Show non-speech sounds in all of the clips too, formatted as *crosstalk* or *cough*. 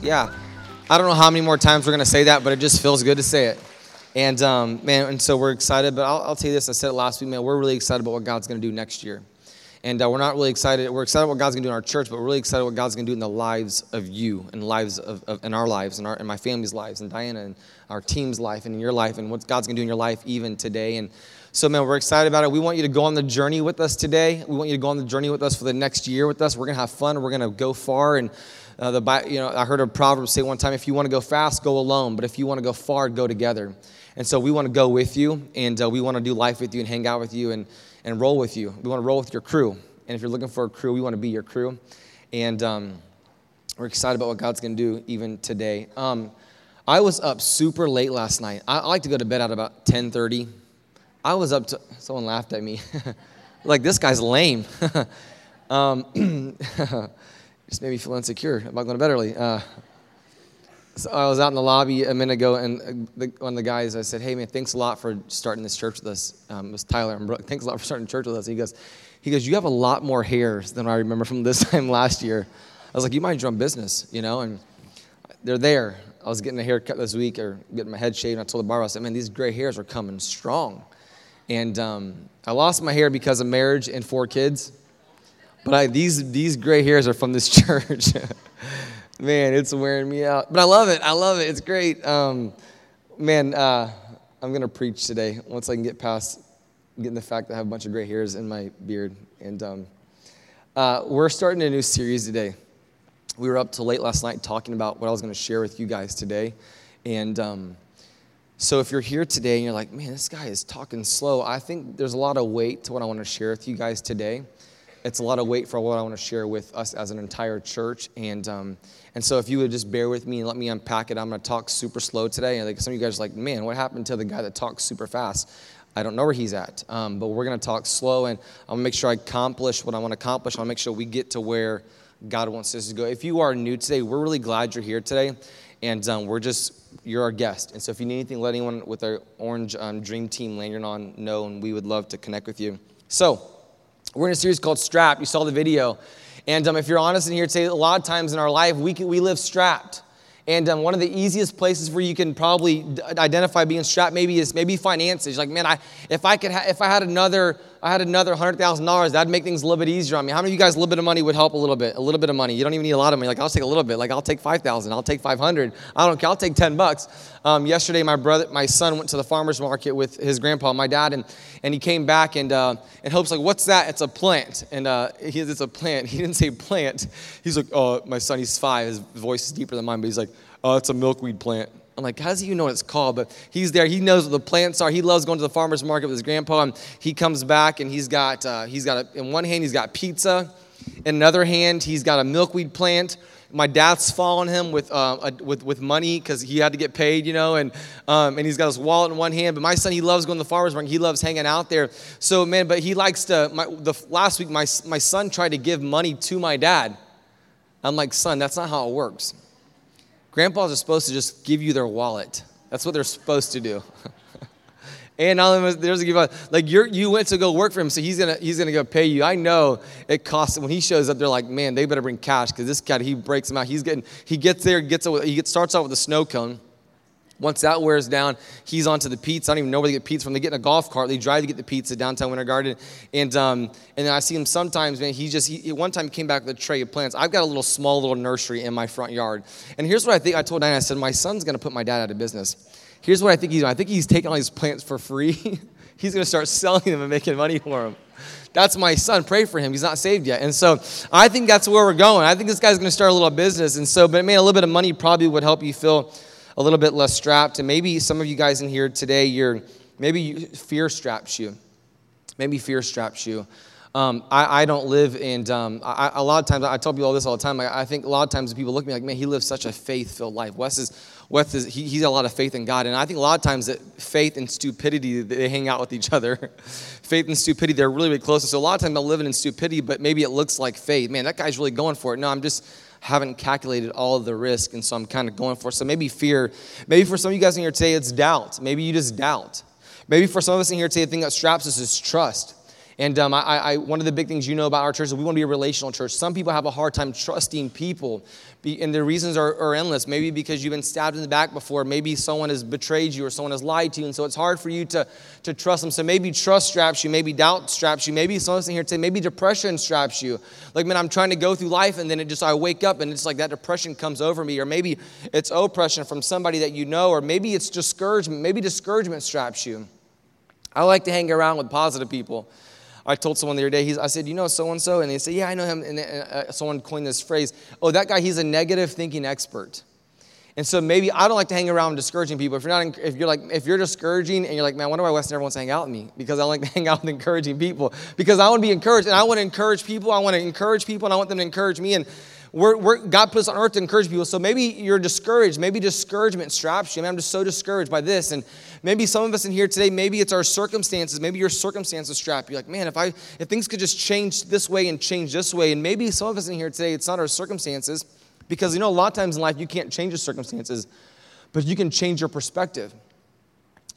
Yeah, I don't know how many more times we're going to say that, but it just feels good to say it. And um, man, and so we're excited. But I'll, I'll, tell you this: I said it last week, man. We're really excited about what God's going to do next year. And uh, we're not really excited. We're excited about what God's going to do in our church, but we're really excited about what God's going to do in the lives of you, and lives of, of in our lives, and and my family's lives, and Diana and our team's life, and in your life, and what God's going to do in your life even today. And so, man, we're excited about it. We want you to go on the journey with us today. We want you to go on the journey with us for the next year with us. We're going to have fun. We're going to go far. And uh, the, you know, I heard a proverb say one time, if you want to go fast, go alone. But if you want to go far, go together. And so we want to go with you, and uh, we want to do life with you and hang out with you and, and roll with you. We want to roll with your crew. And if you're looking for a crew, we want to be your crew. And um, we're excited about what God's going to do even today. Um, I was up super late last night. I, I like to go to bed at about 1030. I was up to, someone laughed at me. *laughs* like, this guy's lame. *laughs* um, *clears throat* just made me feel insecure about going to bed early. Uh, so I was out in the lobby a minute ago, and the, one of the guys, I said, Hey, man, thanks a lot for starting this church with us. Um, it was Tyler. and Brooke. *laughs* Thanks a lot for starting church with us. he goes, he goes, You have a lot more hairs than I remember from this *laughs* time last year. I was like, You mind your own business, you know? And they're there. I was getting a haircut this week or getting my head shaved, and I told the barber, I said, Man, these gray hairs are coming strong. And um, I lost my hair because of marriage and four kids. But I, these, these gray hairs are from this *laughs* church. man, it's wearing me out. But I love it. I love it. It's great. Um, man, uh, I'm going to preach today once I can get past getting the fact that I have a bunch of gray hairs in my beard. And um, uh, we're starting a new series today. We were up till late last night talking about what I was going to share with you guys today. And um, so if you're here today and you're like, man, this guy is talking slow, I think there's a lot of weight to what I want to share with you guys today. It's a lot of weight for what I want to share with us as an entire church. And, um, and so if you would just bear with me and let me unpack it, I'm going to talk super slow today. And like some of you guys are like, man, what happened to the guy that talks super fast? I don't know where he's at, um, but we're going to talk slow and I'm going to make sure I accomplish what I want to accomplish. I'll make sure we get to where God wants us to go. If you are new today, we're really glad you're here today. And um, we're just, you're our guest. And so if you need anything, let anyone with our orange um, Dream Team lanyard on know, and we would love to connect with you. So, we're in a series called Strap. You saw the video. And um, if you're honest in here today, a lot of times in our life, we, can, we live strapped. And um, one of the easiest places where you can probably d- identify being strapped maybe is maybe finances. Like, man, I, if I could, ha- if I had another I had another $100,000, that'd make things a little bit easier on me. How many of you guys, a little bit of money would help a little bit? A little bit of money. You don't even need a lot of money. Like, I'll take a little bit. Like, I'll take 5,000. I'll take 500. I don't care. I'll take 10 bucks. Um, yesterday, my brother, my son went to the farmer's market with his grandpa, my dad, and, and he came back and, uh, and Hope's like, what's that? It's a plant. And uh, he, it's a plant. *laughs* He didn't say plant. He's like, oh, my son, he's five. His voice is deeper than mine, but he's like, oh, it's a milkweed plant. I'm like, how does he even know what it's called? But he's there. He knows what the plants are. He loves going to the farmer's market with his grandpa. And he comes back and he's got, uh, he's got a, in one hand, he's got pizza. In another hand, he's got a milkweed plant. My dad's following him with, uh, a, with, with money because he had to get paid, you know, and, um, and he's got his wallet in one hand. But my son, he loves going to the farmer's market. He loves hanging out there. So, man, but he likes to, my, the, last week, my, my son tried to give money to my dad. I'm like, son, that's not how it works. Grandpas are supposed to just give you their wallet. That's what they're supposed to do. *laughs* and not only there's a give up, like you you went to go work for him, so he's gonna he's gonna go pay you. I know it costs. When he shows up, they're like, man, they better bring cash because this guy he breaks them out. He's getting he gets there, gets he gets, starts out with a snow cone. Once that wears down, he's onto the pizza. I don't even know where they get pizza from. They get in a golf cart. They drive to get the pizza downtown Winter Garden. And, um, and then I see him sometimes, man, he just, he, one time he came back with a tray of plants. I've got a little small little nursery in my front yard. And here's what I think I told Diana I said, my son's going to put my dad out of business. Here's what I think he's doing I think he's taking all these plants for free. *laughs* he's going to start selling them and making money for them. That's my son. Pray for him. He's not saved yet. And so I think that's where we're going. I think this guy's going to start a little business. And so, but man, a little bit of money probably would help you feel a little bit less strapped. And maybe some of you guys in here today, you're maybe fear straps you. Maybe fear straps you. Um, I, I, don't live in, um, I, a lot of times, I tell people all this all the time. I, I, think a lot of times people look at me like, man, he lives such a faith filled life. Wes is, Wes is he, he's got a lot of faith in God. And I think a lot of times that faith and stupidity, they hang out with each other. *laughs* faith and stupidity, they're really, really close. So a lot of times I'm living in stupidity, but maybe it looks like faith. Man, that guy's really going for it. No, I'm just, haven't calculated all of the risk, and so I'm kind of going for. It. So maybe fear. Maybe for some of you guys in here today, it's doubt. Maybe you just doubt. Maybe for some of us in here today, the thing that straps us is trust. And um, I, I, one of the big things you know about our church is we want to be a relational church. Some people have a hard time trusting people, and the reasons are, are, endless. Maybe because you've been stabbed in the back before, maybe someone has betrayed you or someone has lied to you, and so it's hard for you to, to trust them. So maybe trust straps you, maybe doubt straps you, maybe someone's in here today, maybe depression straps you. Like, man, I'm trying to go through life, and then it just, I wake up, and it's like that depression comes over me, or maybe it's oppression from somebody that you know, or maybe it's discouragement, maybe discouragement straps you. I like to hang around with positive people. I told someone the other day, I said, you know so and so? And they said, yeah, I know him. And uh, someone coined this phrase, oh, that guy, he's a negative thinking expert. And so maybe I don't like to hang around discouraging people. If you're not, if you're like, if you're discouraging and you're like, man, wonder why Weston never wants to hang out with me because I like to *laughs* hang out with encouraging people because I want to be encouraged and I want to encourage people. I want to encourage people and I want them to encourage me. And we're, we're, God puts us on earth to encourage people. So maybe you're discouraged. Maybe discouragement straps you. I mean, I'm just so discouraged by this. And maybe some of us in here today, maybe it's our circumstances. Maybe your circumstances strap you. Like, man, if I if things could just change this way and change this way. And maybe some of us in here today, it's not our circumstances. Because you know, a lot of times in life you can't change your circumstances, but you can change your perspective.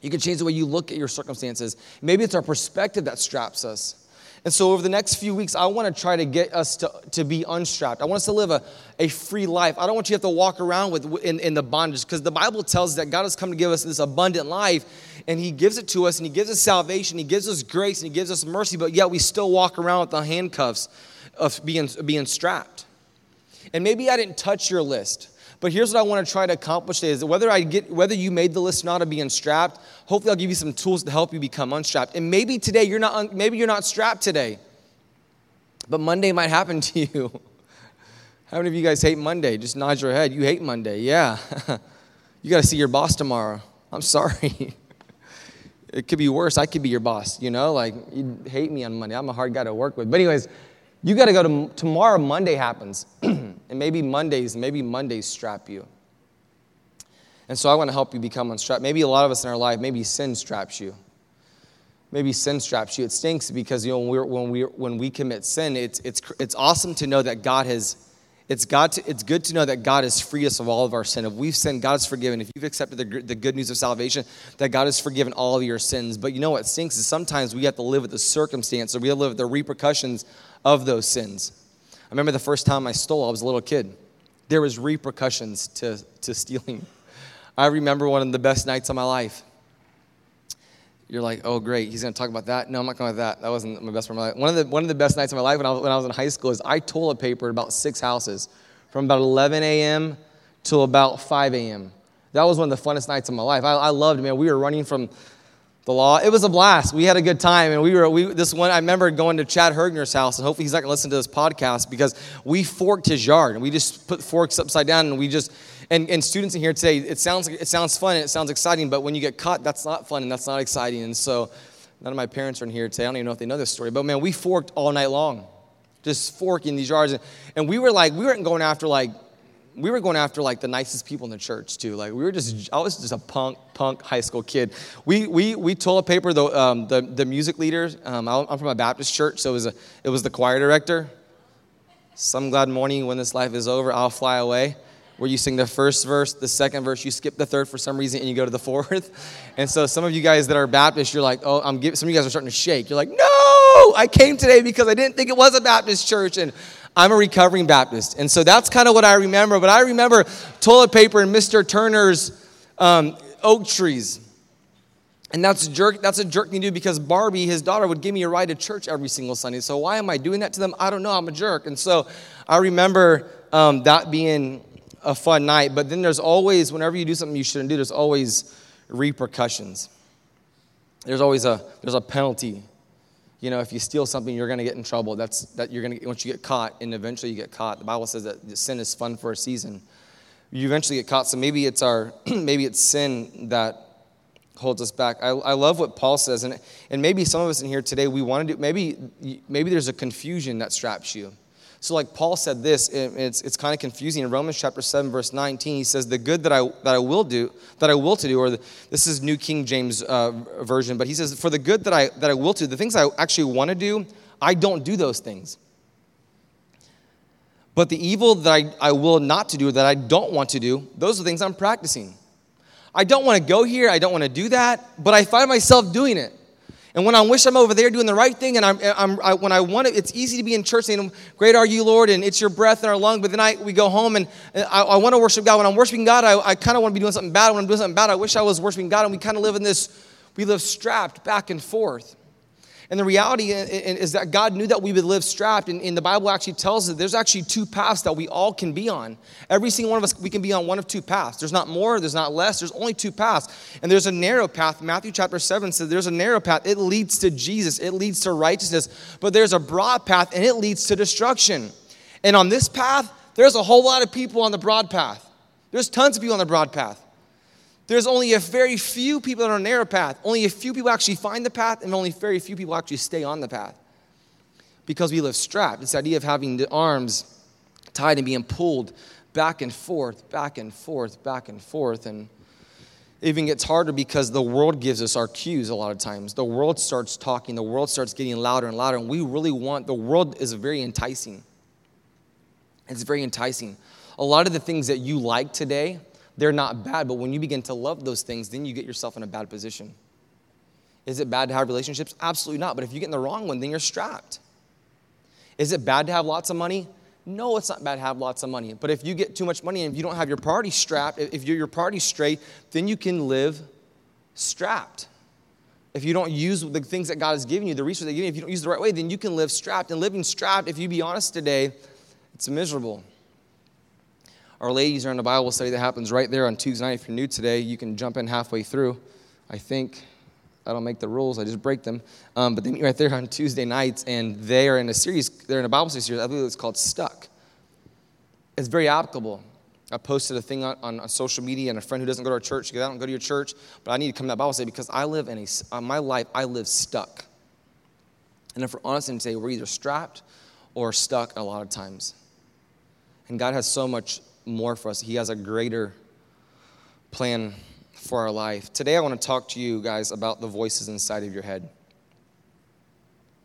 You can change the way you look at your circumstances. Maybe it's our perspective that straps us. And so, over the next few weeks, I want to try to get us to, to be unstrapped. I want us to live a, a free life. I don't want you to have to walk around with in, in the bondage because the Bible tells us that God has come to give us this abundant life, and He gives it to us, and He gives us salvation, He gives us grace, and He gives us mercy, but yet we still walk around with the handcuffs of being, being strapped. And maybe I didn't touch your list. But here's what I want to try to accomplish today is whether I get whether you made the list or not of being strapped, hopefully I'll give you some tools to help you become unstrapped. And maybe today you're not maybe you're not strapped today. But Monday might happen *laughs* to you. How many of you guys hate Monday? Just nod your head. You hate Monday. Yeah. *laughs* you got to see your boss tomorrow. I'm sorry. *laughs* it could be worse. I could be your boss, you know? Like, you'd hate me on Monday. I'm a hard guy to work with. But, anyways, you got to go to tomorrow, Monday happens. *clears throat* and maybe Mondays, maybe Mondays strap you. And so I want to help you become unstrapped. Maybe a lot of us in our life, maybe sin straps you. Maybe sin straps you. It stinks because you know when, we when, we when we commit sin, it's, it's, it's awesome to know that God has, it's, God to, it's good to know that God has freed us of all of our sin. If we've sinned, God has forgiven. If you've accepted the, the good news of salvation, that God has forgiven all of your sins. But you know what stinks is sometimes we have to live with the circumstance or we have to live with the repercussions of those sins. I remember the first time I stole, I was a little kid. There was repercussions to, to stealing. *laughs* I remember one of the best nights of my life. You're like, oh, great, he's to talk about that. No, I'm not going to that. That wasn't my best life. One of the, one of the best nights of my life when I, when I was in high school is I toilet papered about six houses from about 11 a.m. till about 5 a.m. That was one of the funnest nights of my life. I, I loved, man. We were running from the law. It was a blast. We had a good time, and we were we this one. I remember going to Chad Hergner's house, and hopefully he's not to listen to this podcast because we forked his yard, and we just put forks upside down, and we just and, and students in here today. It sounds it sounds fun and it sounds exciting, but when you get caught, that's not fun and that's not exciting. And so, none of my parents are in here today. I don't even know if they know this story, but man, we forked all night long, just forking these yards, and, and we were like we weren't going after like we were going after like the nicest people in the church too. Like we were just, I was just a punk, punk high school kid. We we we toilet paper the um, the the music leader. Um, I'm from a Baptist church, so it was a it was the choir director. Some glad morning when this life is over, I'll fly away. Where you sing the first verse, the second verse, you skip the third for some reason, and you go to the *laughs* fourth. And so some of you guys that are Baptist, you're like, oh, I'm giving. Some of you guys are starting to shake. You're like, no, I came today because I didn't think it was a Baptist church, and I'm a recovering Baptist. And so that's kind of what I remember. But I remember toilet paper and Mr. Turner's um, oak trees. And that's a jerk, that's a jerk thing to do because Barbie, his daughter, would give me a ride to church every single Sunday. So why am I doing that to them? I don't know. I'm a jerk. And so I remember um, that being a fun night. But then there's always, whenever you do something you shouldn't do, there's always repercussions. There's always a there's a penalty you know, if you steal something, you're going to get in trouble. That's that you're going to once you get caught, and eventually you get caught. The Bible says that sin is fun for a season. You eventually get caught. So maybe it's our *clears throat* maybe it's sin that holds us back. I, I love what Paul says, and and maybe some of us in here today we want to do. Maybe maybe there's a confusion that straps you. So, like Paul said this, it's, it's kind of confusing. In Romans chapter 7, verse 19, he says, The good that I, that I will do, that I will to do, or the, this is New King James uh, Version, but he says, For the good that I, that I will to, the things I actually want to do, I don't do those things. But the evil that I, I will not to do, that I don't want to do, those are things I'm practicing. I don't want to go here, I don't want to do that, but I find myself doing it. And when I wish I'm over there doing the right thing, and I'm, I'm I, when I want it, it's easy to be in church saying, "Great are you, Lord," and it's your breath in our lung. But then I we go home and I, I want to worship God. When I'm worshiping God, I, I kind of want to be doing something bad. When I'm doing something bad, I wish I was worshiping God. And we kind of live in this, we live strapped back and forth. And the reality is that God knew that we would live strapped. And, the Bible actually tells us there's actually two paths that we all can be on. Every single one of us, we can be on one of two paths. There's not more, there's not less, there's only two paths. And there's a narrow path. Matthew chapter 7 says there's a narrow path. It leads to Jesus, it leads to righteousness. But there's a broad path, and it leads to destruction. And on this path, there's a whole lot of people on the broad path. There's tons of people on the broad path. There's only a very few people that are on a narrow path. Only a few people actually find the path, and only very few people actually stay on the path. Because we live strapped. This idea of having the arms tied and being pulled back and forth, back and forth, back and forth. And it even gets harder because the world gives us our cues a lot of times. The world starts talking, the world starts getting louder and louder, and we really want, the world is very enticing. It's very enticing. A lot of the things that you like today, they're not bad, but when you begin to love those things, then you get yourself in a bad position. Is it bad to have relationships? Absolutely not. But if you get in the wrong one, then you're strapped. Is it bad to have lots of money? No, it's not bad to have lots of money. But if you get too much money and if you don't have your party strapped, if you're your party straight, then you can live strapped. If you don't use the things that God has given you, the resources that give you, if you don't use the right way, then you can live strapped. And living strapped, if you be honest today, it's miserable. Our ladies are in a Bible study that happens right there on Tuesday night. If you're new today, you can jump in halfway through. I think I don't make the rules, I just break them. Um, but they meet right there on Tuesday nights, and they are in a series, they're in a Bible study series, I believe it's called Stuck. It's very applicable. I posted a thing on, on, on, social media, and a friend who doesn't go to our church, because I don't go to your church, but I need to come to that Bible study because I live in a, uh, my life, I live stuck. And if we're honest and say we're either strapped or stuck a lot of times. And God has so much more for us. He has a greater plan for our life. Today, I want to talk to you guys about the voices inside of your head.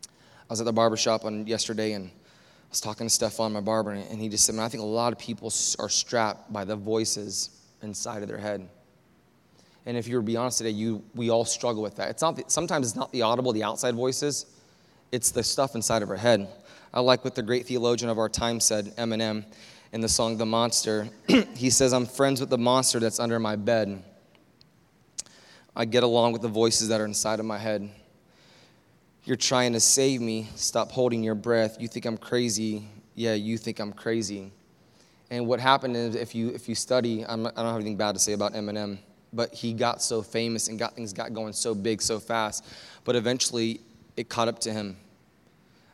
I was at the barbershop on yesterday and I was talking to Stefan, my barber, and he just said, Man, I think a lot of people are strapped by the voices inside of their head. And if you were to be honest today, you, we all struggle with that. It's not the, sometimes it's not the audible, the outside voices, it's the stuff inside of our head. I like what the great theologian of our time said, Eminem in the song The Monster. *clears throat* he says, I'm friends with the monster that's under my bed. I get along with the voices that are inside of my head. You're trying to save me. Stop holding your breath. You think I'm crazy. Yeah, you think I'm crazy. And what happened is, if you, if you study, I'm, I do not have anything bad to say about Eminem, but he got so famous and got things got going so big so fast. But eventually, it caught up to him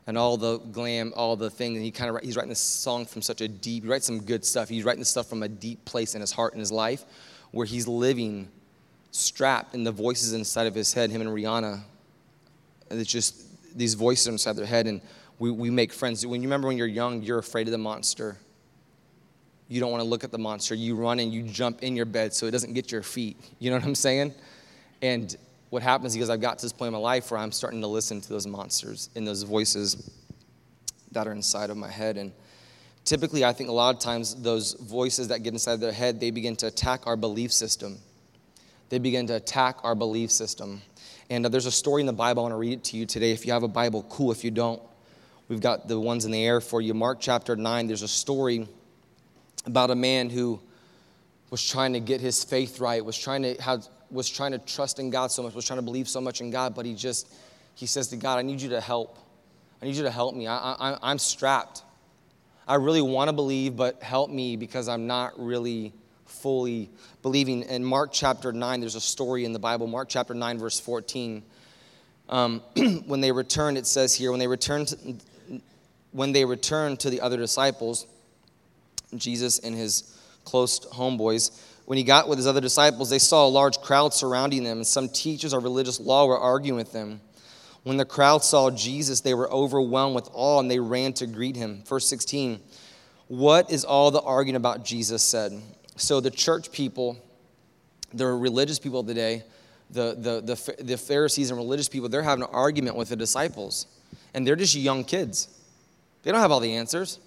and all the glam, all the things. And he kind of he's writing this song from such a deep. He writes some good stuff. He's writing this stuff from a deep place in his heart and his life, where he's living strapped in the voices inside of his head. Him and Rihanna, and it's just these voices inside their head, and we, we make friends. When you remember when you're young, you're afraid of the monster. You don't want to look at the monster. You run and you jump in your bed so it doesn't get your feet. You know what I'm saying? And what happens because I've got to this point in my life where I'm starting to listen to those monsters and those voices that are inside of my head. And typically, I think a lot of times those voices that get inside their head, they begin to attack our belief system. They begin to attack our belief system. And uh, there's a story in the Bible. I want to read it to you today. If you have a Bible, cool. If you don't, we've got the ones in the air for you. Mark chapter 9, there's a story about a man who was trying to get his faith right, was trying to have was trying to trust in God so much, was trying to believe so much in God, but he just, he says to God, I need you to help. I need you to help me. I, I, I'm strapped. I really want to believe, but help me because I'm not really fully believing. In Mark chapter 9, there's a story in the Bible, Mark chapter 9, verse 14. Um, *clears throat* when they returned, it says here, when they returned, to, when they returned to the other disciples, Jesus and his close homeboys, when he got with his other disciples, they saw a large crowd surrounding them, and some teachers of religious law were arguing with them. When the crowd saw Jesus, they were overwhelmed with awe and they ran to greet him. Verse 16 What is all the arguing about? Jesus said. So the church people, the religious people of the day, the, the, the, the Pharisees and religious people, they're having an argument with the disciples. And they're just young kids. They don't have all the answers.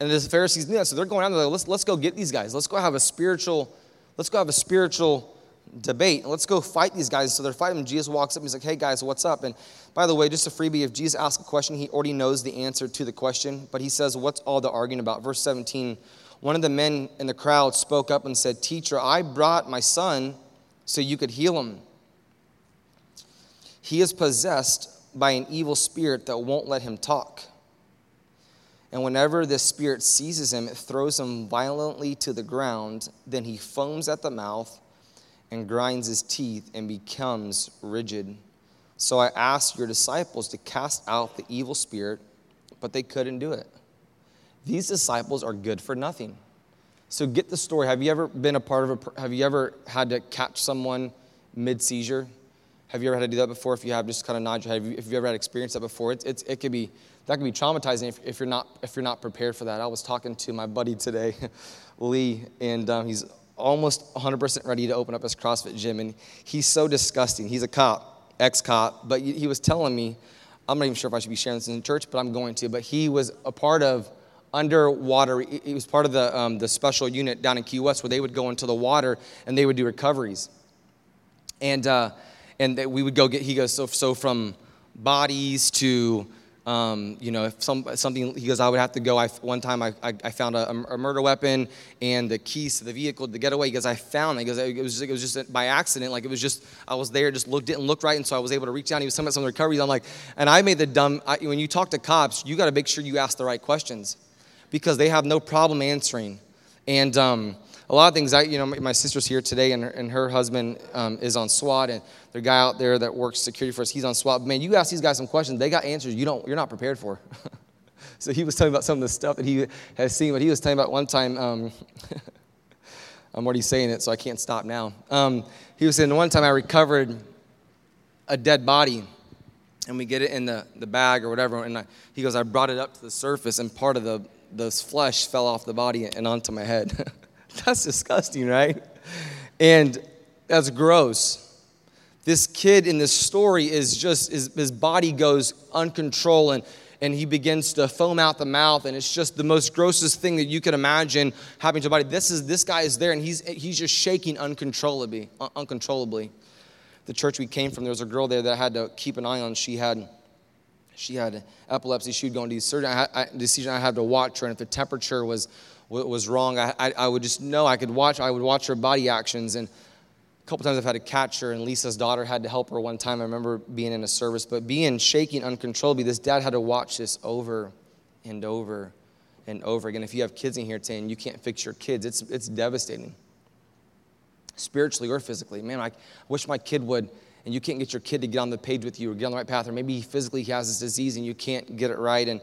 And the Pharisees knew that, so they're going out there, let's, let's go get these guys. Let's go have a spiritual let's go have a spiritual debate. Let's go fight these guys. So they're fighting. Jesus walks up and he's like, hey guys, what's up? And by the way, just a freebie, if Jesus asks a question, he already knows the answer to the question, but he says, what's all the arguing about? Verse 17, one of the men in the crowd spoke up and said, Teacher, I brought my son so you could heal him. He is possessed by an evil spirit that won't let him talk. And whenever this spirit seizes him, it throws him violently to the ground. Then he foams at the mouth and grinds his teeth and becomes rigid. So I asked your disciples to cast out the evil spirit, but they couldn't do it. These disciples are good for nothing. So get the story. Have you ever been a part of a, have you ever had to catch someone mid seizure? Have you ever had to do that before? If you have, just kind of nod your head. Have you, have you ever had experience that before, it's, it's, it could be, that could be traumatizing if, if, you're not, if you're not prepared for that. I was talking to my buddy today, *laughs* Lee, and um, he's almost 100% ready to open up his CrossFit gym. And he's so disgusting. He's a cop, ex cop, but he was telling me, I'm not even sure if I should be sharing this in church, but I'm going to. But he was a part of underwater, he was part of the, um, the special unit down in Key West where they would go into the water and they would do recoveries. And, uh, and we would go get, he goes, so, so from bodies to um, you know, if some, something, he goes, I would have to go. I, one time I, I, I found a, a, murder weapon and the keys to the vehicle to get away. He goes, I found it. He goes, it was, just, it was just by accident. Like it was just, I was there, just looked, didn't look right. And so I was able to reach down. He was talking about some recoveries. I'm like, and I made the dumb, I, when you talk to cops, you got to make sure you ask the right questions because they have no problem answering. And, um, a lot of things. I, you know, my sister's here today, and her, and her husband um, is on SWAT, and the guy out there that works security for us, he's on SWAT. Man, you ask these guys some questions, they got answers you don't, you're not prepared for. *laughs* so he was telling about some of the stuff that he has seen. But he was telling about one time. Um, *laughs* I'm already saying it, so I can't stop now. Um, he was saying one time I recovered a dead body, and we get it in the, the bag or whatever. And I, he goes, I brought it up to the surface, and part of the, the flesh fell off the body and onto my head. *laughs* *laughs* That's disgusting, right? And that's gross. This kid in this story is just, his, his body goes uncontrolled and, and he begins to foam out the mouth and it's just the most grossest thing that you can imagine happening to a body. This is this guy is there and he's he's just shaking uncontrollably, uncontrollably. The church we came from, there was a girl there that I had to keep an eye on. She had she had epilepsy. She would go into the surgery. I, I, decision I had to watch her, and if the temperature was was wrong, I, I, I, would just know I could watch. I would watch her body actions, and a couple times I've had to catch her. And Lisa's daughter had to help her one time. I remember being in a service, but being shaking uncontrollably. This dad had to watch this over and over and over again. If you have kids in here today and you can't fix your kids, it's it's devastating, spiritually or physically. Man, I wish my kid would. And you can't get your kid to get on the page with you or get on the right path, or maybe physically he has this disease and you can't get it right. And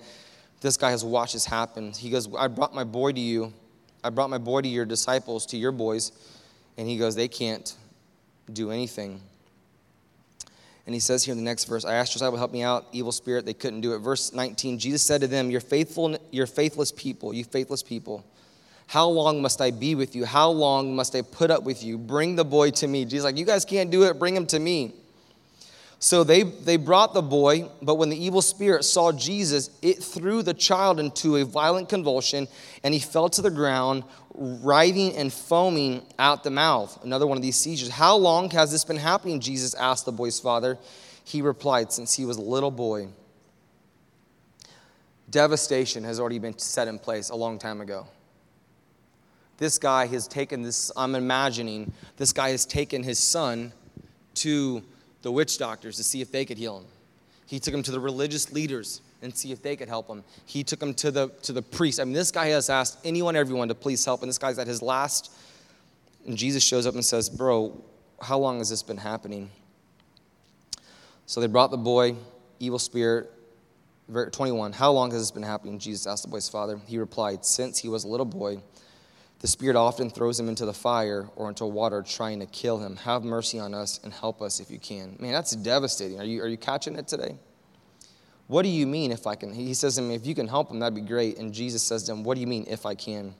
this guy has watched this happen. He goes, I brought my boy to you. I brought my boy to your disciples, to your boys. And he goes, they can't do anything. And he says here in the next verse, I asked your disciple help me out, evil spirit, they couldn't do it. Verse 19, Jesus said to them, You're faithful, you're faithless people, you faithless people. How long must I be with you? How long must I put up with you? Bring the boy to me. Jesus like, You guys can't do it, bring him to me. So they, they brought the boy, but when the evil spirit saw Jesus, it threw the child into a violent convulsion, and he fell to the ground, writhing and foaming out the mouth. Another one of these seizures. How long has this been happening? Jesus asked the boy's father. He replied, Since he was a little boy. Devastation has already been set in place a long time ago. This guy has taken this, I'm imagining, this guy has taken his son to the witch doctors to see if they could heal him. He took him to the religious leaders and see if they could help him. He took him to the to the priest. I mean, this guy has asked anyone, everyone to please help, and this guy's at his last. And Jesus shows up and says, "Bro, how long has this been happening?" So they brought the boy, evil spirit. 21. How long has this been happening? Jesus asked the boy's father. He replied, Since he was a little boy. The Spirit often throws him into the fire or into water trying to kill him. Have mercy on us and help us if you can. Man, that's devastating. Are you, are you catching it today? What do you mean if I can? He says to me, If you can help him, that'd be great. And Jesus says to him, What do you mean if I can?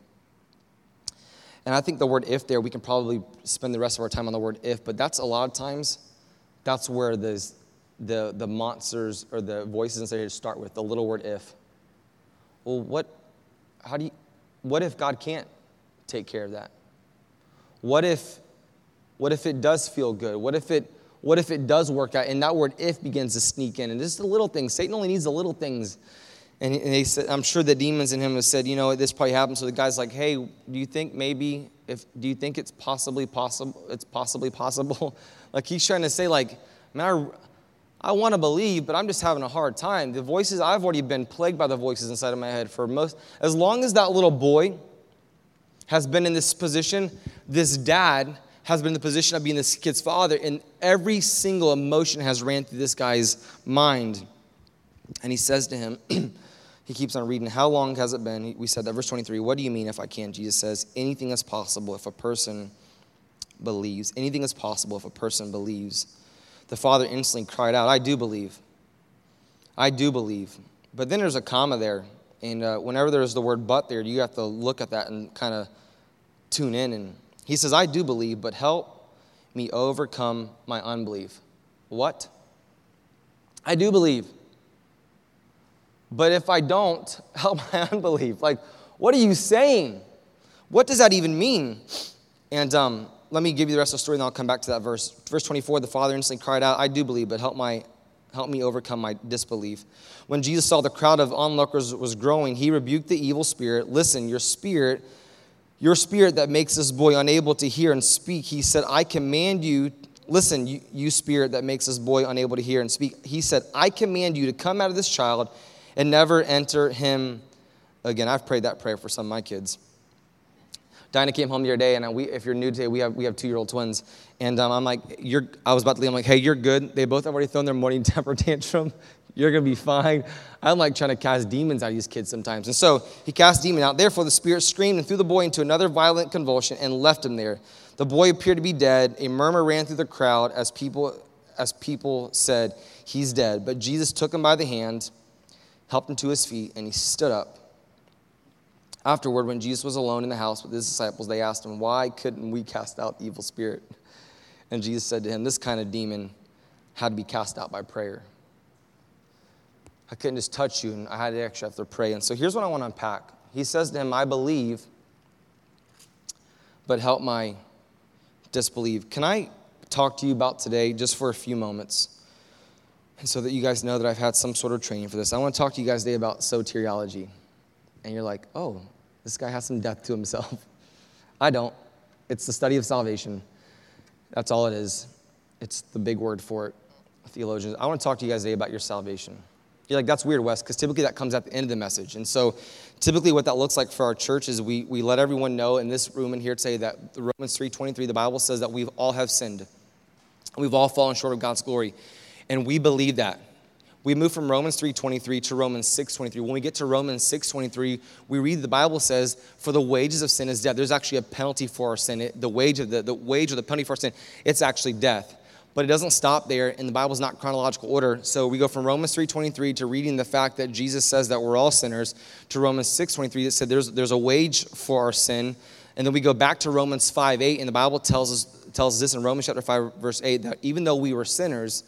And I think the word if there, we can probably spend the rest of our time on the word if, but that's a lot of times, that's where the, the, the monsters or the voices inside here start with, the little word if. Well, what, how do you, what if God can't? Take care of that? What if What if it does feel good? What if it what if it does work out? And that word if begins to sneak in. And just the little things. Satan only needs the little things. And they said, I'm sure the demons in him have said, you know, this probably happened. So the guy's like, hey, do you think maybe if do you think it's possibly possible it's possibly possible? *laughs* like he's trying to say, like, man, I, I want to believe, but I'm just having a hard time. The voices, I've already been plagued by the voices inside of my head for most as long as that little boy has been in this position, this dad has been in the position of being this kid's father, and every single emotion has ran through this guy's mind. And he says to him, *clears throat* he keeps on reading, How long has it been? We said that, verse 23, What do you mean if I can? Jesus says, Anything is possible if a person believes. Anything is possible if a person believes. The father instantly cried out, I do believe. I do believe. But then there's a comma there. And uh, whenever there's the word but there, you have to look at that and kind of tune in and he says, I do believe, but help me overcome my unbelief. What? I do believe. But if I don't, *laughs* help my unbelief. Like, what are you saying? What does that even mean? And um, let me give you the rest of the story, and I'll come back to that verse. Verse 24, the father instantly cried out, I do believe, but help, my, help me overcome my disbelief. When Jesus saw the crowd of onlookers was growing, he rebuked the evil spirit. Listen, your spirit your spirit that makes this boy unable to hear and speak, he said, I command you, listen, you, you spirit that makes this boy unable to hear and speak, he said, I command you to come out of this child and never enter him again. I've prayed that prayer for some of my kids. Dinah came home the other day, and we, if you're new today, we have, we have two year old twins. And um, I'm like, you're, I was about to leave. I'm like, hey, you're good. They both have already thrown their morning *laughs* temper tantrum. You're going to be fine. I'm like trying to cast demons out of these kids sometimes. And so he cast demon out. Therefore, the spirit screamed and threw the boy into another violent convulsion and left him there. The boy appeared to be dead. A murmur ran through the crowd as people, as people said, He's dead. But Jesus took him by the hand, helped him to his feet, and he stood up. Afterward, when Jesus was alone in the house with his disciples, they asked him, Why couldn't we cast out the evil spirit? And Jesus said to him, This kind of demon had to be cast out by prayer. I couldn't just touch you, and I had to actually have to pray. And so here's what I want to unpack. He says to him, I believe, but help my disbelief. Can I talk to you about today just for a few moments? And so that you guys know that I've had some sort of training for this. I want to talk to you guys today about soteriology. And you're like, oh, this guy has some depth to himself. *laughs* I don't. It's the study of salvation. That's all it is. It's the big word for it, theologians. I want to talk to you guys today about your salvation. You're like, that's weird, Wes, because typically that comes at the end of the message. And so typically what that looks like for our church is we, we let everyone know in this room and here today that Romans 3.23, the Bible says that we all have sinned. We've all fallen short of God's glory. And we believe that. We move from Romans 3.23 to Romans 6.23. When we get to Romans 6.23, we read the Bible says, for the wages of sin is death. There's actually a penalty for our sin. It, the wage of the, the wage or the penalty for our sin, it's actually death. But it doesn't stop there, and the Bible's not chronological order. So we go from Romans 3.23 to reading the fact that Jesus says that we're all sinners to Romans 6.23 that said there's, there's a wage for our sin. And then we go back to Romans 5.8, and the Bible tells us, tells us this in Romans chapter 5, verse 8, that even though we were sinners,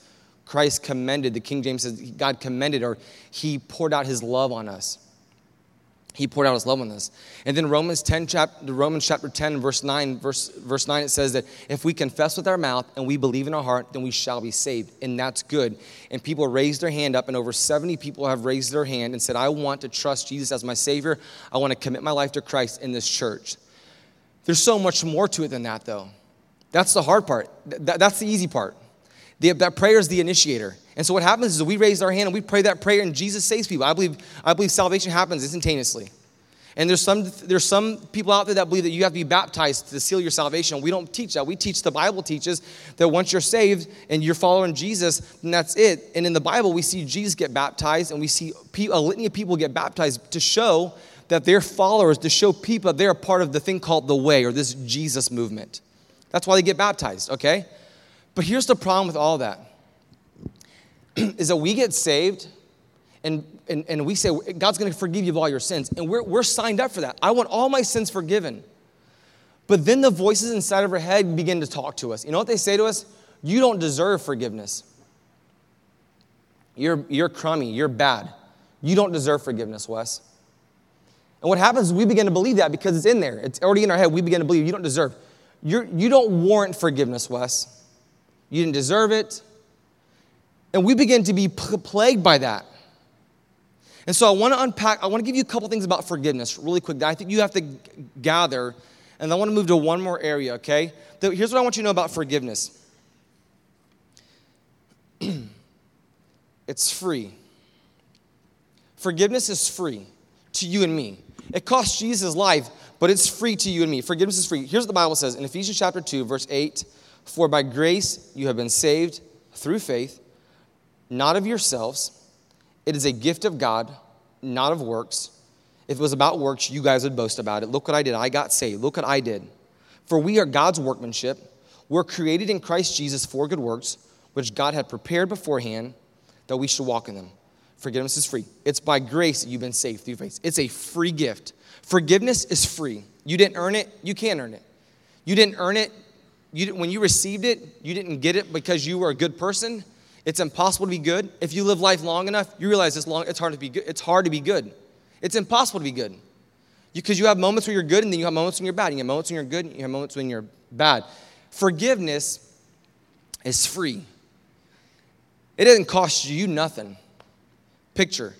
Christ commended, the King James says, God commended, or he poured out his love on us. He poured out his love on us. And then Romans 10, chapter, Romans chapter 10, verse 9, verse, verse 9, it says that if we confess with our mouth and we believe in our heart, then we shall be saved. And that's good. And people raised their hand up, and over 70 people have raised their hand and said, I want to trust Jesus as my Savior. I want to commit my life to Christ in this church. There's so much more to it than that, though. That's the hard part. that's the easy part. The, that prayer is the initiator. And so what happens is we raise our hand and we pray that prayer and Jesus saves people. I believe, I believe salvation happens instantaneously. And there's some, there's some people out there that believe that you have to be baptized to seal your salvation. We don't teach that. We teach the Bible teaches that once you're saved and you're following Jesus, then that's it. And in the Bible, we see Jesus get baptized and we see a litany of people get baptized to show that they're followers, to show people they're a part of the thing called the way or this Jesus movement. That's why they get baptized, okay? But here's the problem with all that *clears throat* is that we get saved and, and, and we say, God's going to forgive you of all your sins. And we're, we're signed up for that. I want all my sins forgiven. But then the voices inside of our head begin to talk to us. You know what they say to us? You don't deserve forgiveness. You're, you're crummy. You're bad. You don't deserve forgiveness, Wes. And what happens is we begin to believe that because it's in there. It's already in our head. We begin to believe you don't deserve. You're, you don't warrant forgiveness, Wes. You didn't deserve it. And we begin to be plagued by that. And so I want to unpack, I want to give you a couple things about forgiveness really quick that I think you have to gather. And I want to move to one more area, okay? Here's what I want you to know about forgiveness *clears throat* it's free. Forgiveness is free to you and me. It costs Jesus' life, but it's free to you and me. Forgiveness is free. Here's what the Bible says in Ephesians chapter 2, verse 8 For by grace you have been saved through faith, not of yourselves. It is a gift of God, not of works. If it was about works, you guys would boast about it. Look what I did. I got saved. Look what I did. For we are God's workmanship. We're created in Christ Jesus for good works, which God had prepared beforehand that we should walk in them. Forgiveness is free. It's by grace that you've been saved through faith. It's a free gift. Forgiveness is free. You didn't earn it, you can't earn it. You didn't earn it. You, when you received it, you didn't get it because you were a good person. It's impossible to be good. If you live life long enough, you realize it's, long, it's, hard, to be good. it's hard to be good. It's impossible to be good. Because you, you have moments where you're good and then you have moments when you're bad. You have moments when you're good and you have moments when you're bad. Forgiveness is free. It doesn't cost you nothing. Picture.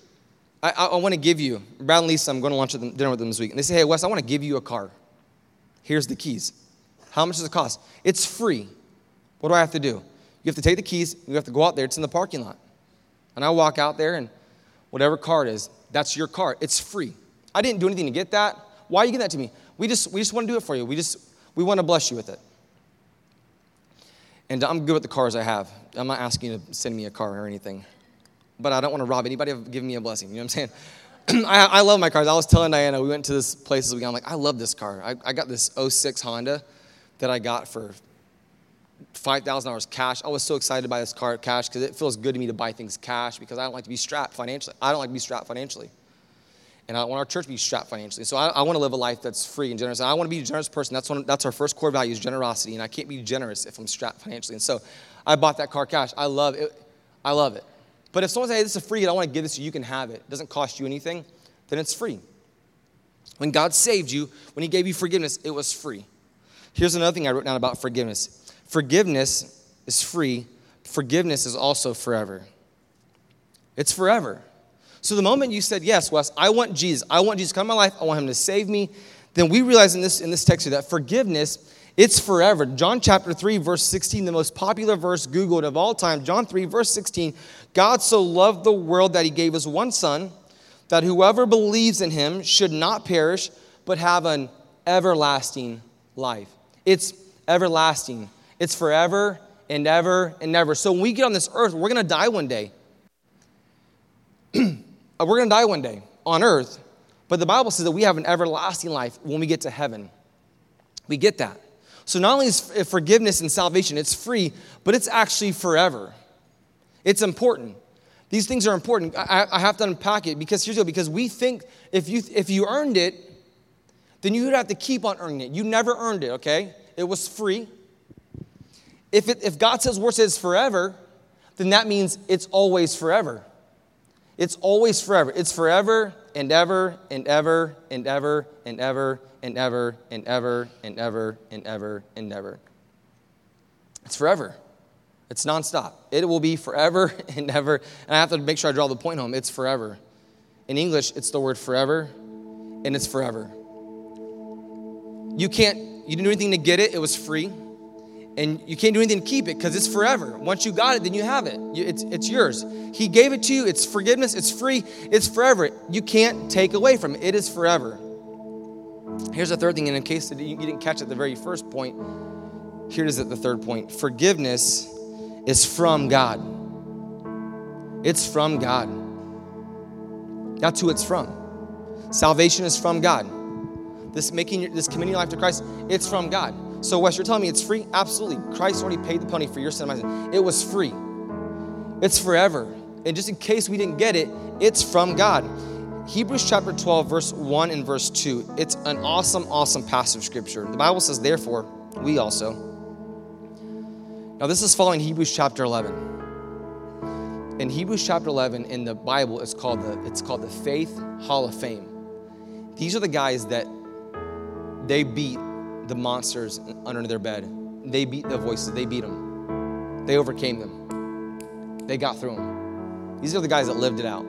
I, I, I want to give you, Brad and Lisa, I'm going to lunch with dinner with them this week. And they say, hey, Wes, I want to give you a car. Here's the keys. How much does it cost? It's free. What do I have to do? You have to take the keys, you have to go out there, it's in the parking lot. And I walk out there, and whatever car it is, that's your car. It's free. I didn't do anything to get that. Why are you giving that to me? We just, we just want to do it for you. We just, we want to bless you with it. And I'm good with the cars I have. I'm not asking you to send me a car or anything. But I don't want to rob anybody of giving me a blessing. You know what I'm saying? *clears throat* I, I, love my cars. I was telling Diana, we went to this place this weekend. I'm like, I love this car. I, I got this 06 Honda that I got for $5,000 cash. I was so excited by this car cash because it feels good to me to buy things cash because I don't like to be strapped financially. I don't like to be strapped financially. And I want our church to be strapped financially. So I, I want to live a life that's free and generous. And I want to be a generous person. That's, one, that's our first core value is generosity. And I can't be generous if I'm strapped financially. And so I bought that car cash. I love it. I love it. But if someone says, hey, this is free and I want to give this to you, you can have it. It doesn't cost you anything, then it's free. When God saved you, when He gave you forgiveness, it was free. Here's another thing I wrote down about forgiveness Forgiveness is free, forgiveness is also forever. It's forever. So the moment you said, Yes, Wes, I want Jesus, I want Jesus to come in my life, I want him to save me, then we realize in this, in this text here that forgiveness, it's forever. John chapter 3, verse 16, the most popular verse Googled of all time. John 3, verse 16 God so loved the world that he gave his one son, that whoever believes in him should not perish, but have an everlasting life. It's everlasting. It's forever and ever and ever. So when we get on this earth, we're going to die one day. *clears throat* Uh, we're going to die one day on earth. But the Bible says that we have an everlasting life when we get to heaven. We get that. So not only is forgiveness and salvation, it's free, but it's actually forever. It's important. These things are important. I, I have to unpack it because here's the because we think if you if you earned it, then you would have to keep on earning it. You never earned it, okay? It was free. If, it, if God says word says forever, then that means it's always forever. It's always forever. It's forever and ever and ever and ever and ever and ever and ever and ever and ever and ever. It's forever. It's nonstop. It will be forever *laughs* and ever. And I have to make sure I draw the point home. It's forever. In English, it's the word forever, and it's forever. You can't, you didn't do anything to get it, it was free and you can't do anything to keep it because it's forever. Once you got it, then you have it. It's, it's yours. He gave it to you. It's forgiveness. It's free. It's forever. You can't take away from it. It is forever. Here's the third thing, and in case you didn't catch it the very first point, here is at the third point. Forgiveness is from God. It's from God. That's who it's from. Salvation is from God. This making this committing your life to Christ, it's from God. So, Wes, you're telling me it's free? Absolutely. Christ already paid the penalty for your sin. It was free. It's forever. And just in case we didn't get it, it's from God. Hebrews chapter 12, verse 1 and verse 2. It's an awesome, awesome passage of scripture. The Bible says, therefore, we also. Now, this is following Hebrews chapter 11. In Hebrews chapter 11 in the Bible, it's called the, it's called the Faith Hall of Fame. These are the guys that they beat the monsters under their bed. They beat the voices, they beat them. They overcame them. They got through them. These are the guys that lived it out.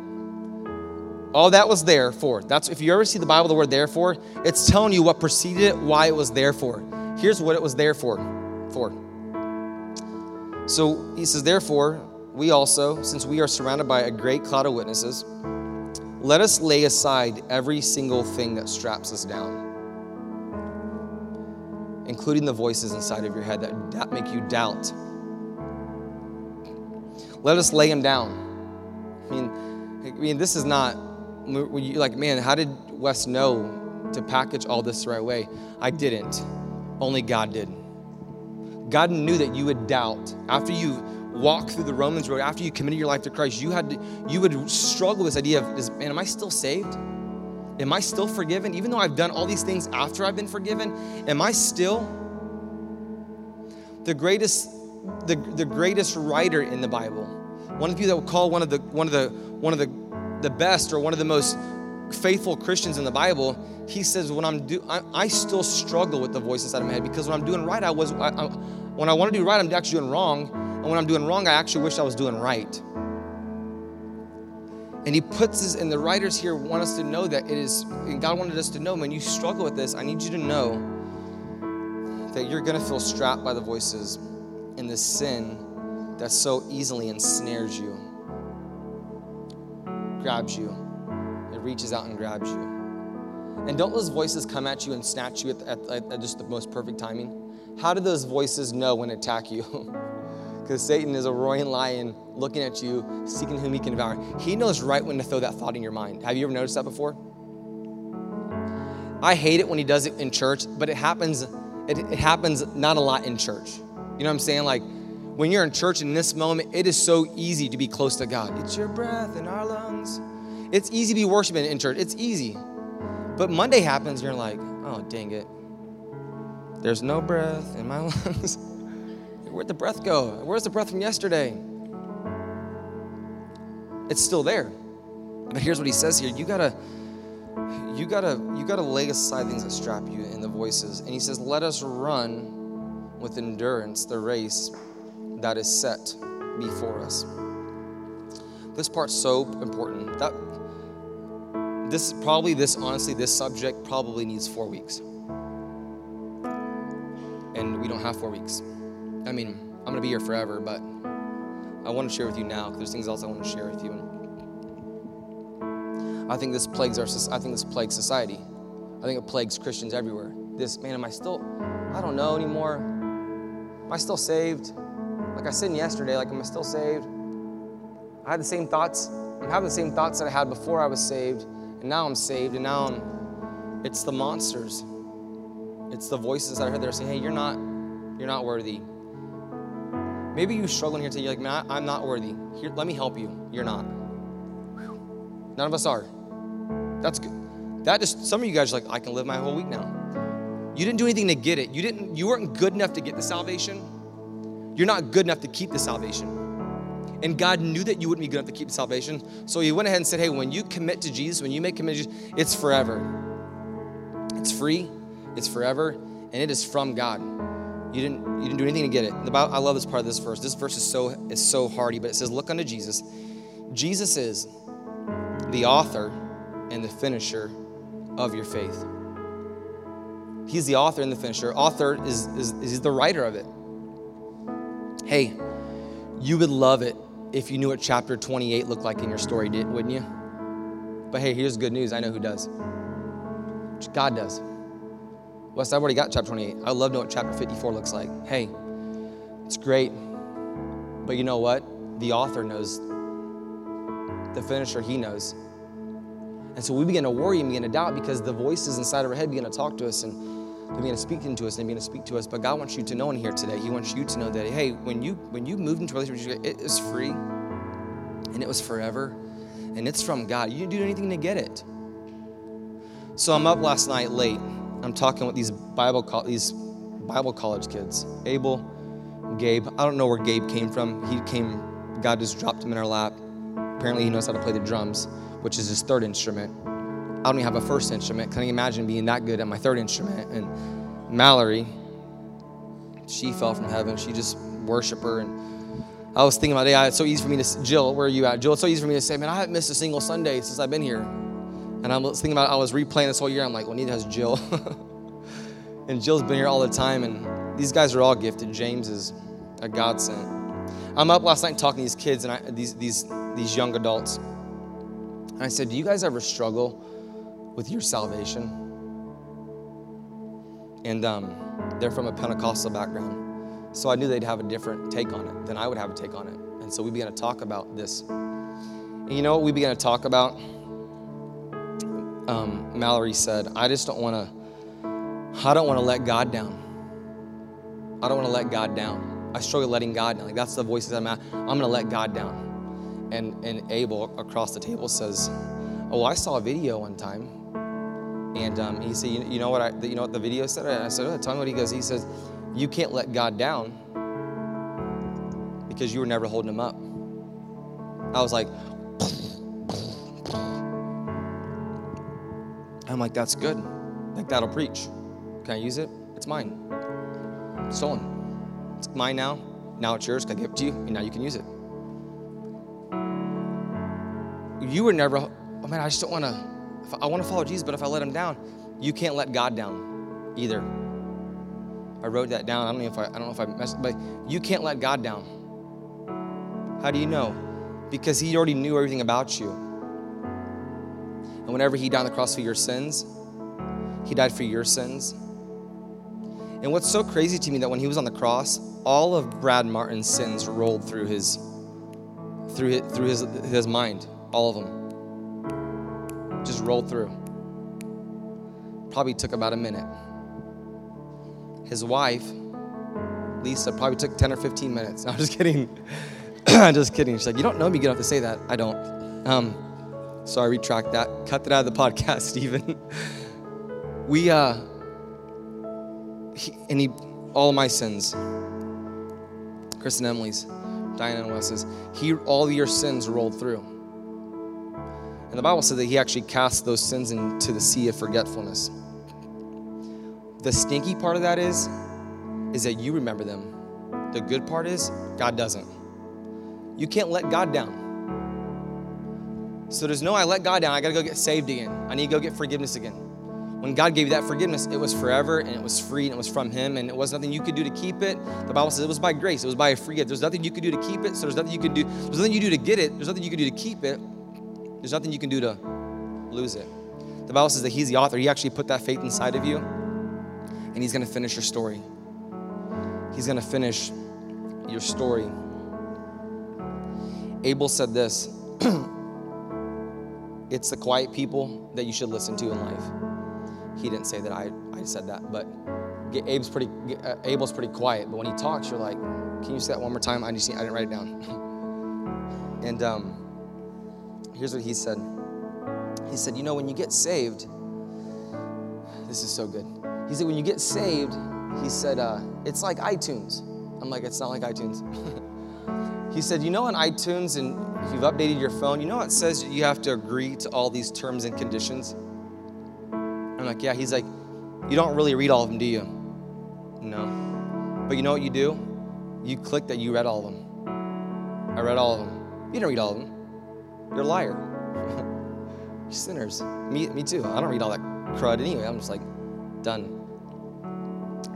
All that was there for. That's if you ever see the Bible, the word therefore, it's telling you what preceded it, why it was there for. Here's what it was there for. For. So he says, therefore, we also, since we are surrounded by a great cloud of witnesses, let us lay aside every single thing that straps us down, including the voices inside of your head that, that make you doubt. Let us lay them down. I mean, I mean, this is not you like, man, how did Wes know to package all this the right way? I didn't. Only God did. God knew that you would doubt after you walk through the Romans road, after you committed your life to Christ. You had to, you would struggle with this idea of, is, man, am I still saved? Am I still forgiven? Even though I've done all these things after I've been forgiven, am I still the greatest, the, the greatest writer in the Bible? One of you that would call one of the one of the one of the the best or one of the most faithful Christians in the Bible, he says, when I'm do, I, I still struggle with the voice inside of my head because when I'm doing right, I was, I, I, when I want to do right, I'm actually doing wrong. And when I'm doing wrong, I actually wish I was doing right. And he puts this, and the writers here want us to know that it is, and God wanted us to know when you struggle with this, I need you to know that you're going to feel strapped by the voices in the sin that so easily ensnares you grabs you. It reaches out and grabs you. And don't those voices come at you and snatch you at, at, at just the most perfect timing? How do those voices know when to attack you? *laughs* Because Satan is a roaring lion looking at you, seeking whom he can devour. He knows right when to throw that thought in your mind. Have you ever noticed that before? I hate it when he does it in church, but it happens, it, it happens not a lot in church. You know what I'm saying? Like, when you're in church in this moment, it is so easy to be close to God. It's your breath in our lungs. It's easy to be worshiping in church. It's easy. But Monday happens, you're like, oh, dang it. There's no breath in my *laughs* lungs. Where'd the breath go? Where's the breath from yesterday? It's still there. But here's what he says here. You gotta, you gotta, you gotta lay aside things that strap you in the voices. And he says, let us run with endurance the race that is set before us. This part's so important. That this probably this honestly this subject probably needs 4 weeks. And we don't have 4 weeks. I mean, I'm going to be here forever, but I want to share with you now because there's things else I want to share with you. And I think this plagues our I think this plagues society. I think it plagues Christians everywhere. This man, am I still I don't know anymore. Am I still saved? Like I said yesterday, like, am I still saved? I had the same thoughts. I'm having the same thoughts that I had before I was saved, and now I'm saved, and now I'm, it's the monsters. It's the voices that I heard that are saying, hey, you're not, you're not worthy. Maybe you're struggling here today, you're like, man, I'm not worthy. Here, let me help you. You're not. None of us are. That's good. That just, some of you guys are like, I can live my whole week now. You didn't do anything to get it. You didn't, you weren't good enough to get the salvation you're not good enough to keep the salvation. And God knew that you wouldn't be good enough to keep the salvation. So he went ahead and said, hey, when you commit to Jesus, when you make commitment it's forever. It's free, it's forever, and it is from God. You didn't, you didn't do anything to get it. The Bible, I love this part of this verse. This verse is so, is so hardy, but it says, look unto Jesus. Jesus is the author and the finisher of your faith. He's the author and the finisher. Author is, is, is the writer of it. Hey, you would love it if you knew what chapter 28 looked like in your story, wouldn't you? But hey, here's good news. I know who does. God does. Wes, I've already got chapter 28. I love to know what chapter 54 looks like. Hey, it's great. But you know what? The author knows. The finisher, he knows. And so we begin to worry and begin to doubt because the voices inside of our head begin to talk to us and to begin to speak into us and they begin to speak to us. But God wants you to know in here today, He wants you to know that, hey, when you when you moved into a relationship, it is free and it was forever and it's from God. You didn't do anything to get it. So I'm up last night late. I'm talking with these Bible these Bible college kids. Abel, Gabe. I don't know where Gabe came from. He came, God just dropped him in our lap. Apparently, he knows how to play the drums, which is his third instrument. I don't even have a first instrument. Can you imagine being that good at my third instrument? And Mallory, she fell from heaven. She just worship her. And I was thinking about, yeah, it's so easy for me to, Jill, where are you at? Jill, it's so easy for me to say, man, I haven't missed a single Sunday since I've been here. And I'm thinking about, I was replaying this whole year. I'm like, well, neither has Jill. *laughs* and Jill's been here all the time. And these guys are all gifted. James is a godsend. I'm up last night talking to these kids and I, these, these, these young adults. And I said, do you guys ever struggle with your salvation? And um, they're from a Pentecostal background. So I knew they'd have a different take on it than I would have a take on it. And so we began to talk about this. And you know what we began to talk about? Um, Mallory said, I just don't want to, I don't want to let God down. I don't want to let God down. I struggle letting God down. Like that's the voices I'm at. I'm going to let God down. And, and Abel across the table says, Oh, I saw a video one time and um, he said, you, you, know what I, you know what the video said? And I said, oh, tell me what he goes. He says, you can't let God down because you were never holding him up. I was like, I'm like, that's good. Like that'll preach. Can I use it? It's mine. stolen. It's mine now. Now it's yours. Can I give it to you? And now you can use it. You were never, oh man, I just don't want to I want to follow Jesus, but if I let him down, you can't let God down either. I wrote that down. I don't know if I, I don't know if I messed, but you can't let God down. How do you know? Because He already knew everything about you. And whenever He died on the cross for your sins, He died for your sins. And what's so crazy to me that when He was on the cross, all of Brad Martin's sins rolled through his through his, through his, his mind, all of them just rolled through. Probably took about a minute. His wife, Lisa, probably took 10 or 15 minutes. *laughs* No, I'm just kidding. *clears throat* I'm just kidding. She's like, You don't know me good enough to say that. I don't. Um, so I retract that. Cut that out of the *laughs* podcast, Stephen. we, uh, he, and he, all my sins, Chris and Emily's, Diana and Wes's, he, all your sins rolled through. And the Bible said that he actually cast those sins into the sea of forgetfulness. The stinky part of that is, is that you remember them. The good part is, God doesn't. You can't let God down. So there's no, I let God down. I got to go get saved again. I need to go get forgiveness again. When God gave you that forgiveness, it was forever and it was free and it was from Him and it was nothing you could do to keep it. The Bible says it was by grace, it was by a free gift. There's nothing you could do to keep it, so there's nothing you can do. There's nothing you do to get it, there's nothing you can do to keep it. There's nothing you can do to lose it. The Bible says that He's the author. He actually put that faith inside of you, and He's going to finish your story. He's going to finish your story. Abel said this *clears throat* It's the quiet people that you should listen to in life. He didn't say that, I, I said that, but Abel's pretty, uh, Abel's pretty quiet, but when he talks, you're like, Can you say that one more time? I, just, I didn't write it down. *laughs* and, um, Here's what he said He said, You know, when you get saved, this is so good. He said, When you get saved, he said, uh, It's like iTunes. I'm like, It's not like iTunes. *laughs* he said, You know, on iTunes, and if you've updated your phone, you know, it says you have to agree to all these terms and conditions. I'm like, Yeah. He's like, You don't really read all of them, do you? No. But you know what you do? You click that you read all of them. I read all of them. You didn't read all of them. You're a liar. *laughs* You're sinners. Me, me too. I don't read all that crud anyway. I'm just like, done.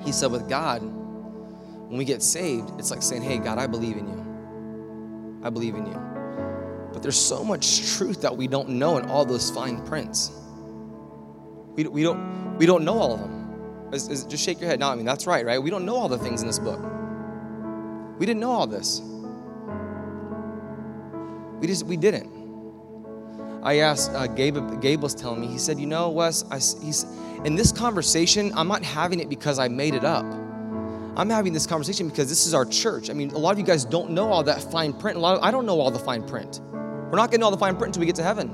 He said, with God, when we get saved, it's like saying, hey, God, I believe in you. I believe in you. But there's so much truth that we don't know in all those fine prints. We, we, don't, we don't know all of them. Is, is, just shake your head. No, I mean, that's right, right? We don't know all the things in this book. We didn't know all this. We just, we didn't. I asked, uh, Gabe, Gabe was telling me, he said, You know, Wes, I, he's, in this conversation, I'm not having it because I made it up. I'm having this conversation because this is our church. I mean, a lot of you guys don't know all that fine print. A lot of, I don't know all the fine print. We're not getting all the fine print until we get to heaven.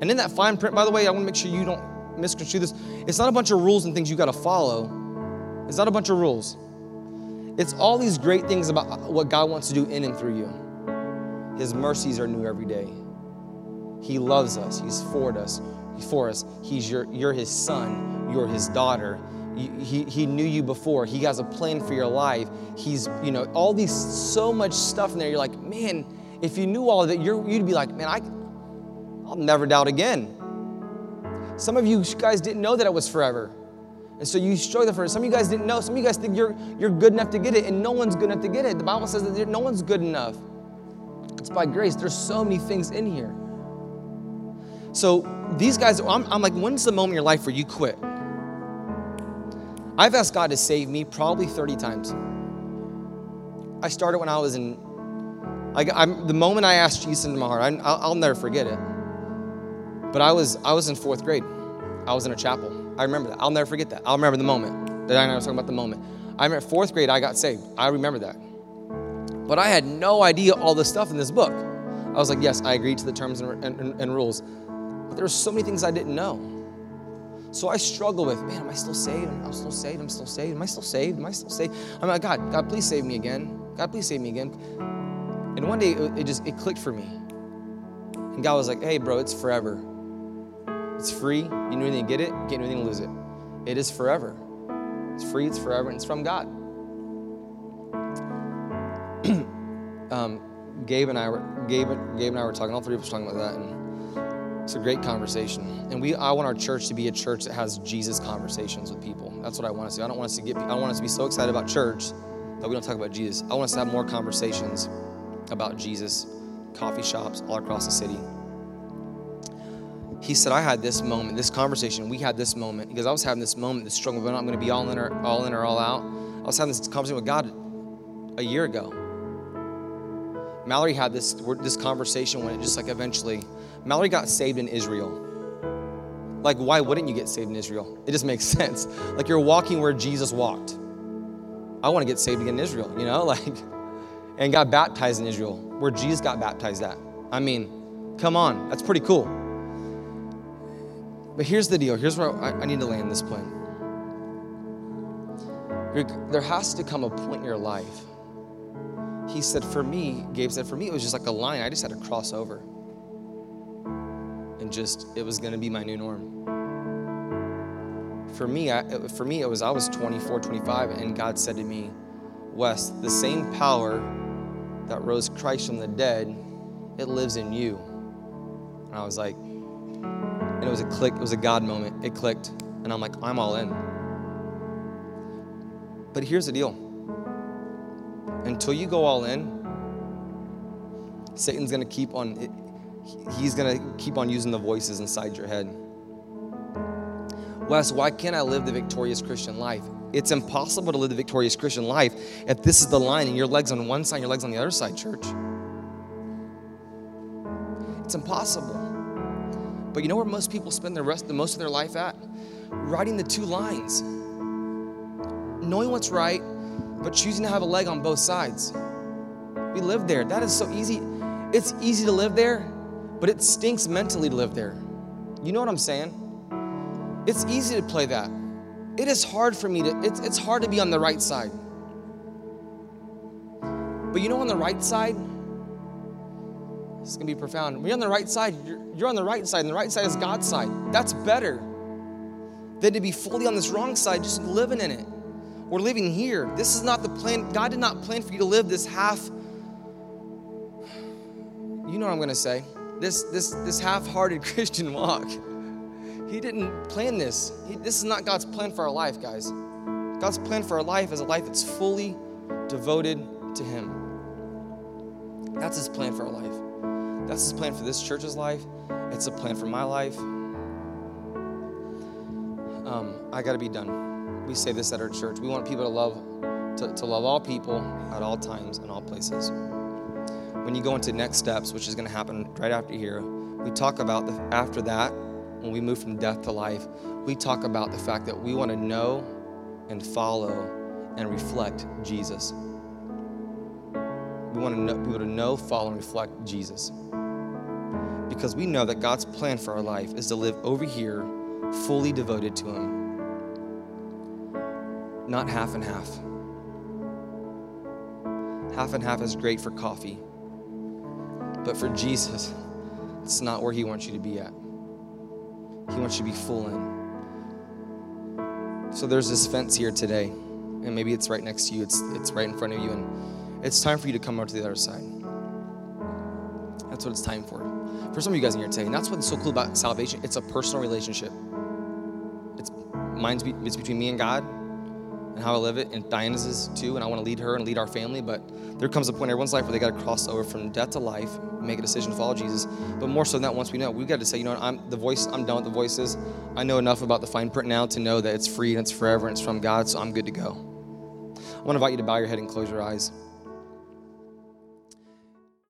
And in that fine print, by the way, I want to make sure you don't misconstrue this. It's not a bunch of rules and things you got to follow. It's not a bunch of rules. It's all these great things about uh, what God wants to do in and through you. His mercies are new every day. He loves us. He's for us. For us. He's your, you're his son. You're his daughter. he, he knew you before. He has a plan for your life. He's, you know, all these so much stuff in there. You're like, man, if you knew all of it, you're, you'd be like, man, I, I'll never doubt again. Some of you guys didn't know that it was forever. And so you struggle for it. Some of you guys didn't know. Some of you guys think you're, you're good enough to get it, and no one's good enough to get it. The Bible says that no one's good enough. It's by grace. There's so many things in here. So these guys, I'm, I'm like, when's the moment in your life where you quit? I've asked God to save me probably 30 times. I started when I was in, like, I'm, the moment I asked Jesus into my heart, I, I'll, I'll never forget it. But I was, I was in fourth grade. I was in a chapel. I remember that. I'll never forget that. I'll remember the moment that I was talking about the moment. I remember fourth grade, I got saved. I remember that. But I had no idea all the stuff in this book. I was like, yes, I agreed to the terms and, and, and rules. But there were so many things I didn't know. So I struggle with, man, am I still saved? I'm still saved. I'm still saved. Am I still saved? Am I still saved? I'm like, God, God, please save me again. God, please save me again. And one day it, just it clicked for me. And God was like, hey, bro, it's forever. It's free. You know anything to get it, you do anything to lose it. It is forever. It's free, it's forever, and it's from God. *clears throat* um, Gabe and I were Gabe, Gabe and I were talking, all three of us talking about that, and it's a great conversation. And we, I want our church to be a church that has Jesus conversations with people. That's what I want to see. I don't want us to get, I don't want us to be so excited about church that we don't talk about Jesus. I want us to have more conversations about Jesus, coffee shops all across the city. He said, I had this moment, this conversation, we had this moment, because I was having this moment, this struggle, but I'm going to be all in or all in or all out. I was having this conversation with God a year ago. Mallory had this, this conversation when it just like eventually Mallory got saved in Israel. Like, why wouldn't you get saved in Israel? It just makes *laughs* sense. Like, you're walking where Jesus walked. I want to get saved again in Israel, you know? *laughs* Like, and got baptized in Israel, where Jesus got baptized at. I mean, come on, that's pretty cool. But here's the deal here's where I, I need to land this plane. There has to come a point in your life. He said, for me, Gabe said, for me, it was just like a line. I just had to cross over and just it was going to be my new norm for me I, for me it was i was 24 25 and god said to me wes the same power that rose christ from the dead it lives in you. And i was like and it was a click it was a god moment. It clicked. And i'm like i'm all in. But here's the deal. Until you go all in satan's to keep on he's to keep on using the voices inside your head. Wes, why can't I live the victorious Christian life? It's impossible to live the victorious Christian life if this is the line and your legs on one side, your legs on the other side, church. It's impossible. But you know where most people spend the rest, the most of their life at? Riding the two lines. Knowing what's right, but choosing to have a leg on both sides. We live there. That is so easy. It's easy to live there but it stinks mentally to live there. You know what I'm saying? It's easy to play that. It is hard for me to, it's, it's hard to be on the right side. But you know, on the right side, it's gonna be profound. When you're on the right side, you're, you're on the right side, and the right side is God's side. That's better than to be fully on this wrong side, just living in it. We're living here. This is not the plan. God did not plan for you to live this half. You know what I'm gonna say this, this, this half hearted *laughs* Christian walk. He didn't plan this. He, this is not God's plan for our life, guys. God's plan for our life is a life that's fully devoted to Him. That's His plan for our life. That's His plan for this church's life. It's a plan for my life. Um, I got to be done. We say this at our church. We want people to love, to, to love all people at all times and all places when you go into next steps, which is going to happen right after here, we talk about the, after that, when we move from death to life, we talk about the fact that we want to know and follow and reflect Jesus. We want to know, we to know, follow, and reflect Jesus. Because we know that God's plan for our life is to live over here fully devoted to Him, not half and half. Half and half is great for coffee. But for Jesus, it's not where He wants you to be at. He wants you to be full in. So there's this fence here today, and maybe it's right next to you. It's it's right in front of you, and it's time for you to come over to the other side. That's what it's time for. For some of you guys in here today, and that's what's so cool about salvation. It's a personal relationship. It's mine's be, it's between me and God, and how I live it, and Diana's is too. And I want to lead her and lead our family. But there comes a point in everyone's life where they got to cross over from death to life, make a decision to follow Jesus. But more so than that, once we know, we've got to say, you know, what, I'm the voice. I'm done with the voices. I know enough about the fine print now to know that it's free and it's forever and it's from God. So I'm good to go. I want to invite you to bow your head and close your eyes.